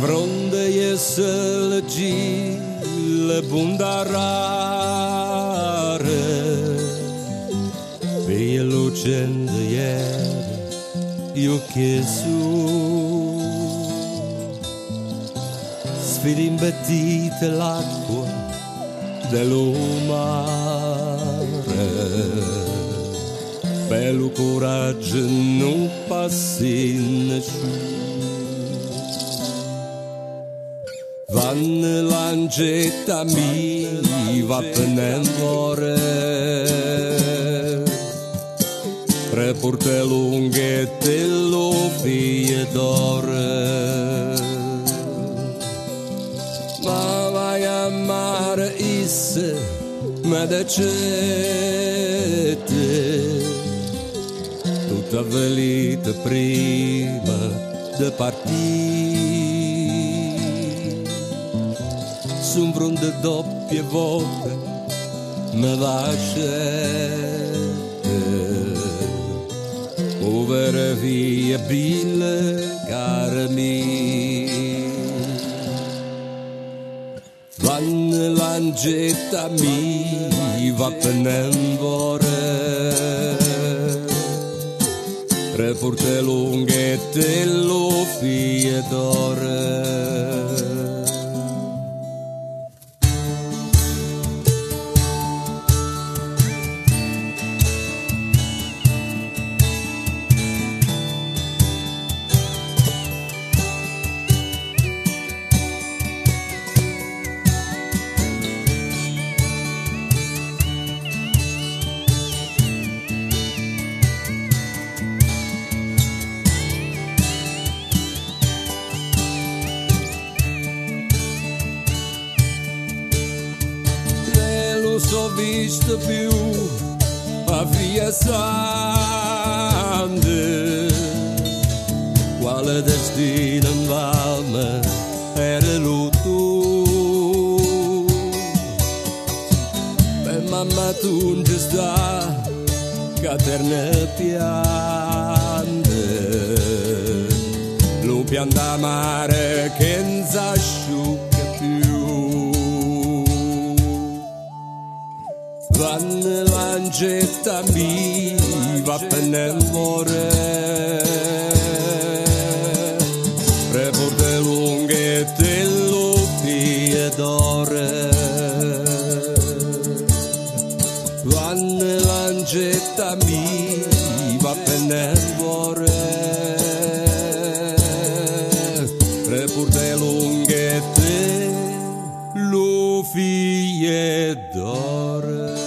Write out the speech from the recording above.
Vrunde iese lăgile bundarare Fie lucent de ieri, eu chesu Sfide imbetite l'acqua dell'umare Belo coragem, não passe na chuva Vanlangeta mi vapnem ore Pre purte lunghe te lo d'ore. Ma vai a mare isse ma de Tutta velite prima de partire sombron de doppie volte me lasciate povera via bille cara mia Van l'angetta mi va penendore Tre porte lunghe te lo fie d'ore só viste più havia Qual quale destino in valma era tu per mamma tu non sta caterna piande maré que mare che Vanne l'angetta mi va penendore Preporte lunghe te lo fie d'ore Vanne l'angetta mi va penendore Preporte lunghe te fie d'ore